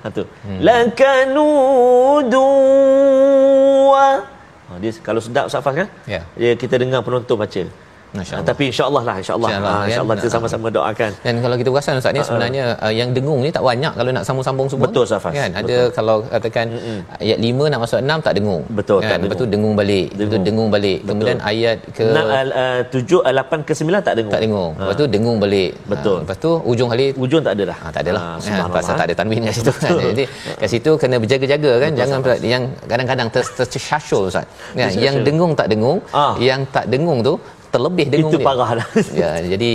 Speaker 2: ha tu. Hmm. lakanudu dia kalau sedap Ustaz Fas kan
Speaker 1: Ya.
Speaker 2: dia kita dengar penonton baca
Speaker 1: Masya
Speaker 2: Ha,
Speaker 1: Allah.
Speaker 2: tapi insya-Allah lah insya-Allah
Speaker 1: InsyaAllah,
Speaker 2: ha,
Speaker 1: kan?
Speaker 2: insya-Allah kita
Speaker 1: Ha.
Speaker 2: sama-sama doakan
Speaker 1: Dan kalau kita perasan Ustaz ni
Speaker 2: Ha, ha.
Speaker 1: sebenarnya uh, yang dengung ni tak banyak kalau nak sambung-sambung semua.
Speaker 2: Betul, Safas.
Speaker 1: Kan ada
Speaker 2: Betul.
Speaker 1: kalau katakan ayat 5 nak masuk 6 tak dengung.
Speaker 2: Betul,
Speaker 1: kan?
Speaker 2: tak
Speaker 1: Lepas tu
Speaker 2: dengung.
Speaker 1: dengung balik. Lepas tu
Speaker 2: Dengung.
Speaker 1: dengung balik. Kemudian ayat ke
Speaker 2: uh, tujuh uh, lapan ke sembilan tak dengung
Speaker 1: tak dengung.
Speaker 2: Ha.
Speaker 1: Lepas tu dengung balik.
Speaker 2: Betul.
Speaker 1: Ha, lepas tu ujung kali
Speaker 2: ujung tak ada dah
Speaker 1: Ha, tak adalah.
Speaker 2: Ha,
Speaker 1: Ha, pasal tak ada tanwin kat situ kan.
Speaker 2: Betul.
Speaker 1: Jadi kat situ kena berjaga-jaga kan.
Speaker 2: Betul,
Speaker 1: Jangan
Speaker 2: Safas.
Speaker 1: pula yang kadang-kadang ter, ter, tersyashul Ustaz. Kan? Yang dengung tak dengung,
Speaker 2: Ah.
Speaker 1: yang tak dengung tu terlebih dengung
Speaker 2: Itu parah dah.
Speaker 1: ya, jadi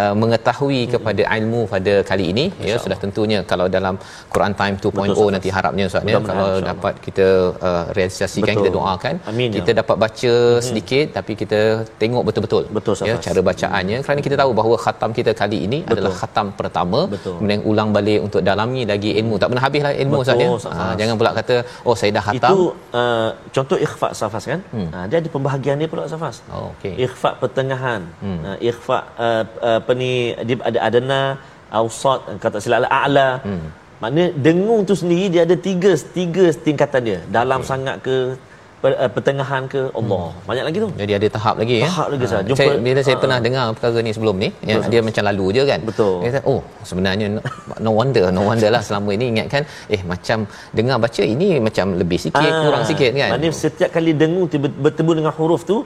Speaker 1: uh, mengetahui kepada ilmu pada kali ini ya sudah tentunya kalau dalam Quran Time 2.0
Speaker 2: Betul,
Speaker 1: nanti harapnya Ustaz ya kalau
Speaker 2: insyaAllah.
Speaker 1: dapat kita uh, realisasikan
Speaker 2: Betul.
Speaker 1: kita doakan
Speaker 2: Amin, ya
Speaker 1: kita dapat baca sedikit tapi kita tengok betul-betul
Speaker 2: Betul,
Speaker 1: ya cara bacaannya. Kerana kita tahu bahawa khatam kita kali ini
Speaker 2: Betul.
Speaker 1: adalah khatam pertama.
Speaker 2: Betul.
Speaker 1: kemudian ulang balik untuk dalami lagi ilmu. Tak pernah habislah ilmu Ustaz ya? Ha, jangan pula kata oh saya dah khatam.
Speaker 2: Itu uh, contoh ikhfa safas kan?
Speaker 1: Hmm.
Speaker 2: ha, dia ada pembahagian dia pula safas.
Speaker 1: Oh, okey.
Speaker 2: Ikhfa pertengahan
Speaker 1: Hmm.
Speaker 2: uh, ikhfa uh, uh, apa ni dia ada adana ausat kata silap a'la
Speaker 1: Hmm.
Speaker 2: maknanya dengung tu sendiri dia ada tiga tiga tingkatan dia dalam okay. sangat ke per, uh, pertengahan ke Allah hmm. banyak lagi tu
Speaker 1: jadi ada tahap lagi ya.
Speaker 2: Tahap lagi.
Speaker 1: Ha,
Speaker 2: Jumpa-
Speaker 1: saya, bila saya
Speaker 2: ha.
Speaker 1: pernah dengar perkara ni sebelum ni, ya, dia macam lalu je kan.
Speaker 2: Betul.
Speaker 1: Dia kata, oh sebenarnya no, no wonder, no wonder lah selama ini ingatkan, eh macam dengar baca ini macam lebih sikit,
Speaker 2: Ah,
Speaker 1: kurang sikit kan.
Speaker 2: Maknanya setiap kali dengung bertemu dengan huruf tu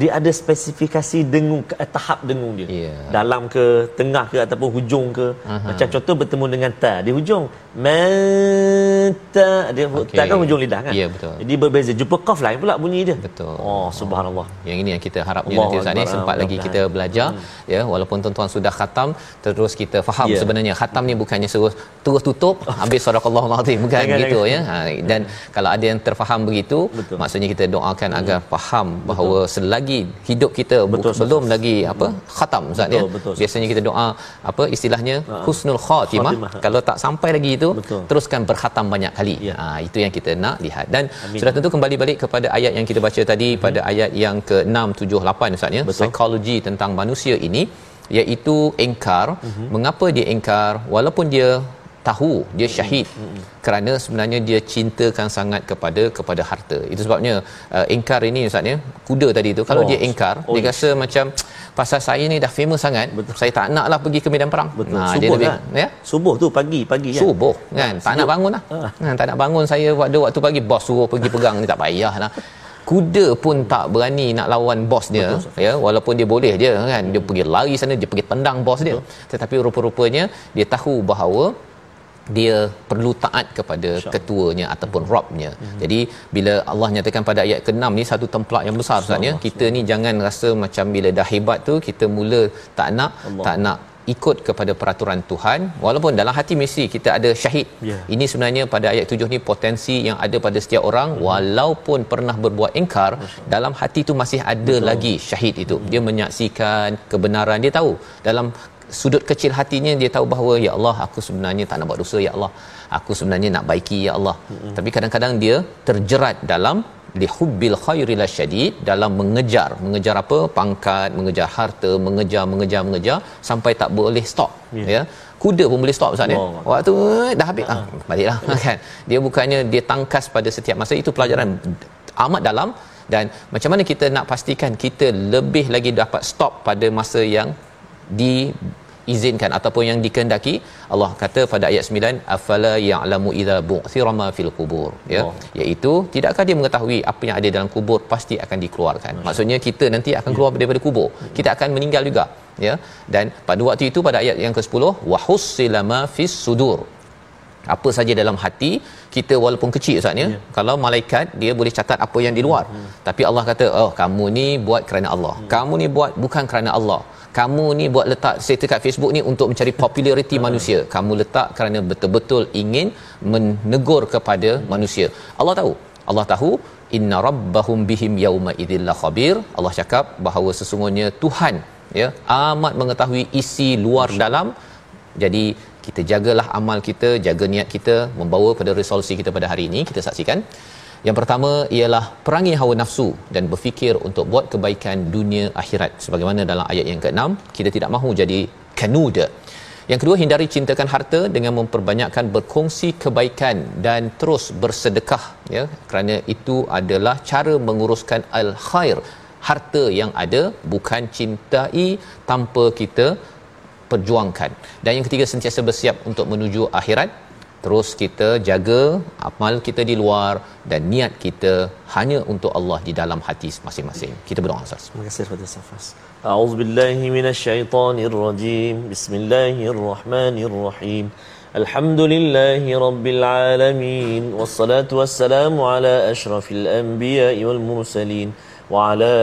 Speaker 2: dia ada spesifikasi dengung eh, tahap dengung dia.
Speaker 1: Ya.
Speaker 2: Dalam ke, tengah ke ataupun hujung ke.
Speaker 1: Aha.
Speaker 2: Macam contoh bertemu dengan ta di hujung manta dia okay. takkan hujung lidah kan
Speaker 1: Ya, betul.
Speaker 2: jadi berbeza jumpa qaf lain pula bunyi dia
Speaker 1: Betul.
Speaker 2: oh subhanallah
Speaker 1: Yang ini yang kita harapnya
Speaker 2: Allahu
Speaker 1: nanti Ustaz ni sempat
Speaker 2: Ah,
Speaker 1: lagi kita belajar ya walaupun tuan-tuan sudah khatam terus kita faham
Speaker 2: Ya.
Speaker 1: sebenarnya khatam ni bukannya terus terus tutup habis sadaqallahul azim bukan
Speaker 2: Jangan,
Speaker 1: gitu
Speaker 2: jangan.
Speaker 1: ya. Ha, dan kalau ada yang terfaham begitu
Speaker 2: Betul.
Speaker 1: maksudnya kita doakan agar faham bahawa selagi hidup kita bu-
Speaker 2: Betul,
Speaker 1: belum lagi apa khatam Ustaz ya.
Speaker 2: Betul.
Speaker 1: Biasanya kita doa apa istilahnya husnul khatimah
Speaker 2: Khatimah.
Speaker 1: kalau tak sampai lagi itu
Speaker 2: Betul.
Speaker 1: teruskan berkhatam banyak kali.
Speaker 2: Ya.
Speaker 1: Ha, itu yang kita nak lihat dan
Speaker 2: Amin.
Speaker 1: sudah tentu kembali balik kepada ayat yang kita baca tadi hmm. pada ayat yang ke-6 7 8 Ustaz ya psikologi tentang manusia ini iaitu engkar hmm. mengapa dia engkar walaupun dia tahu dia syahid. Hmm. kerana sebenarnya dia cintakan sangat kepada kepada harta. Itu sebabnya uh, engkar ini Ustaz ya kuda tadi tu kalau
Speaker 2: Oh.
Speaker 1: dia engkar
Speaker 2: Oh,
Speaker 1: dia rasa macam pasal saya ni dah famous sangat
Speaker 2: Betul.
Speaker 1: saya tak naklah pergi ke medan perang.
Speaker 2: Betul.
Speaker 1: Nah, dia
Speaker 2: subuh
Speaker 1: lebih
Speaker 2: kan?
Speaker 1: ya?
Speaker 2: Subuh tu pagi pagi kan?
Speaker 1: Subuh kan? Tak nak bangun lah.
Speaker 2: Ah.
Speaker 1: Ha, tak nak bangun saya waktu waktu pagi bos suruh pergi pegang ni tak payah lah. Kuda pun tak berani nak lawan bos dia ya? Walaupun dia boleh je kan? Dia pergi lari sana dia pergi tendang bos dia. Tetapi rupa-rupanya dia tahu bahawa dia perlu taat kepada ketuanya ataupun robnya. Hmm. Jadi bila Allah nyatakan pada ayat ke-6 ni satu templak yang besar Ustaz ya. Kita ni jangan rasa macam bila dah hebat tu kita mula tak nak
Speaker 2: Allah.
Speaker 1: tak nak ikut kepada peraturan Tuhan walaupun dalam hati mesti kita ada syahid.
Speaker 2: Ya.
Speaker 1: Ini sebenarnya pada ayat 7 ni potensi yang ada pada setiap orang hmm. walaupun pernah berbuat engkar dalam hati tu masih ada Betul. lagi syahid itu. Dia menyaksikan kebenaran dia tahu dalam sudut kecil hatinya dia tahu bahawa ya Allah aku sebenarnya tak nak buat dosa ya Allah. Aku sebenarnya nak baiki ya Allah. Hmm. Tapi kadang-kadang dia terjerat dalam lihubbil khairi lasyadid dalam mengejar mengejar apa pangkat mengejar harta mengejar mengejar mengejar sampai tak boleh stop
Speaker 2: Ya.
Speaker 1: ya, kuda pun boleh stop Ustaz ya.
Speaker 2: Allah.
Speaker 1: Waktu dah habis ah baliklah kan. Dia bukannya dia tangkas pada setiap masa itu pelajaran amat dalam dan macam mana kita nak pastikan kita lebih lagi dapat stop pada masa yang di izinkan ataupun yang dikehendaki Allah kata pada ayat 9 afala ya'lamu idza bu'thira ma fil qubur. Ya
Speaker 2: Oh.
Speaker 1: iaitu tidakkah dia mengetahui apa yang ada dalam kubur pasti akan dikeluarkan. Maksudnya kita nanti akan keluar daripada kubur. Kita akan meninggal juga. Ya dan pada waktu itu pada ayat yang ke-10 wa hussila ma fis sudur. Apa saja dalam hati kita walaupun kecil Ustaz ya kalau malaikat dia boleh catat apa yang di luar. Tapi Allah kata oh kamu ni buat kerana Allah. Kamu ni buat bukan kerana Allah kamu ni buat letak status kat Facebook ni untuk mencari populariti manusia. Kamu letak kerana betul-betul ingin menegur kepada manusia. Allah tahu? Allah tahu inna rabbahum bihim yauma idzil khabir. Allah cakap bahawa sesungguhnya Tuhan ya amat mengetahui isi luar dalam. Jadi kita jagalah amal kita, jaga niat kita membawa pada resolusi kita pada hari ini. Kita saksikan. Yang pertama ialah perangi hawa nafsu dan berfikir untuk buat kebaikan dunia akhirat. Sebagaimana dalam ayat yang ke-6, kita tidak mahu jadi kanuda. Yang kedua, hindari cintakan harta dengan memperbanyakkan berkongsi kebaikan dan terus bersedekah ya kerana itu adalah cara menguruskan al-khair. Harta yang ada bukan cintai tanpa kita perjuangkan. Dan yang ketiga sentiasa bersiap untuk menuju akhirat terus kita jaga amal kita di luar dan niat kita hanya untuk Allah di dalam hati masing-masing. Kita berdoa Ustaz.
Speaker 2: Terima kasih kepada Safas. A'udzu billahi rajim. Bismillahirrahmanirrahim. Alhamdulillahi rabbil alamin wassalatu wassalamu ala asyrafil anbiya'i wal mursalin wa ala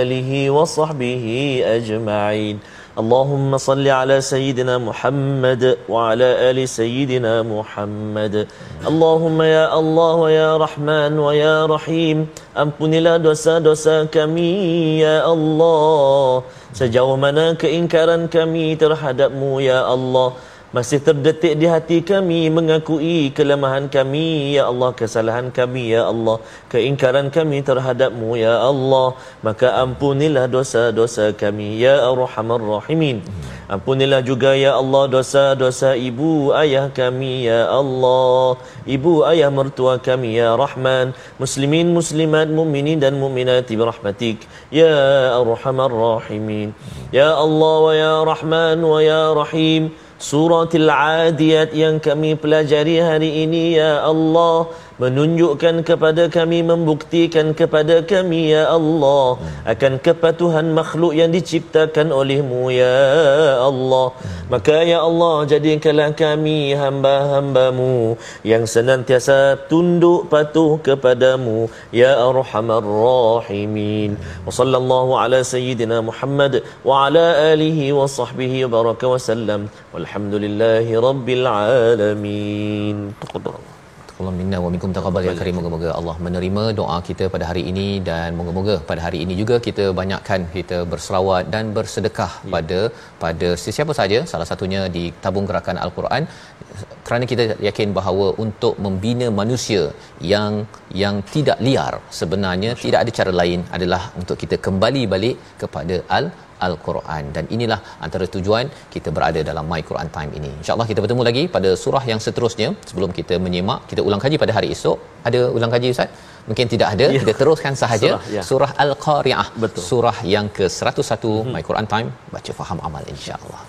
Speaker 2: alihi wa sahbihi ajma'in. وعلى آله وصحبه أجمعين اللهم صل على سيدنا محمد وعلى آل سيدنا محمد اللهم يا الله ويا رحمن ويا رحيم Ampunilah dosa-dosa kami ya Allah Sejauh mana keingkaran kami terhadapmu ya Allah masih terdetik di hati kami mengakui kelemahan kami. Ya Allah kesalahan kami ya Allah. Keingkaran kami terhadapmu ya Allah. Maka ampunilah dosa-dosa kami ya arhamar rahimin. Ampunilah juga ya Allah dosa-dosa ibu ayah kami ya Allah. Ibu ayah mertua kami ya Rahman. Muslimin muslimat mukminin dan mukminat birahmatik. Ya arhamar rahimin. Ya Allah wa ya Rahman wa ya Rahim suratil adiyat yang kami pelajari hari ini ya Allah menunjukkan kepada kami membuktikan kepada kami ya Allah akan kepatuhan makhluk yang diciptakan olehmu ya Allah. Maka ya Allah jadikanlah kami hamba-hambamu yang senantiasa tunduk patuh kepadamu ya arhamar rahimin. Wa sallallahu ala sayyidina Muhammad wa ala alihi wa sahbihi baraka wa sallam. Walhamdulillahi rabbil alamin
Speaker 1: Allah minna wa minkum taqabbal ya karim moga-moga Allah menerima doa kita pada hari ini dan moga-moga pada hari ini juga kita banyakkan kita berselawat dan bersedekah ya. pada pada sesiapa saja salah satunya di tabung gerakan al-Quran kerana kita yakin bahawa untuk membina manusia yang yang tidak liar sebenarnya Masya. tidak ada cara lain adalah untuk kita kembali balik kepada al Al-Quran dan inilah antara tujuan kita berada dalam My Quran Time ini. Insya-Allah kita bertemu lagi pada surah yang seterusnya sebelum kita menyimak kita ulang kaji pada hari esok. Ada ulang kaji Ustaz? Mungkin tidak ada. Ya. Kita teruskan sahaja surah, ya. surah Al-Qari'ah. Surah yang ke-101 mm-hmm. My Quran Time baca faham amal insya-Allah.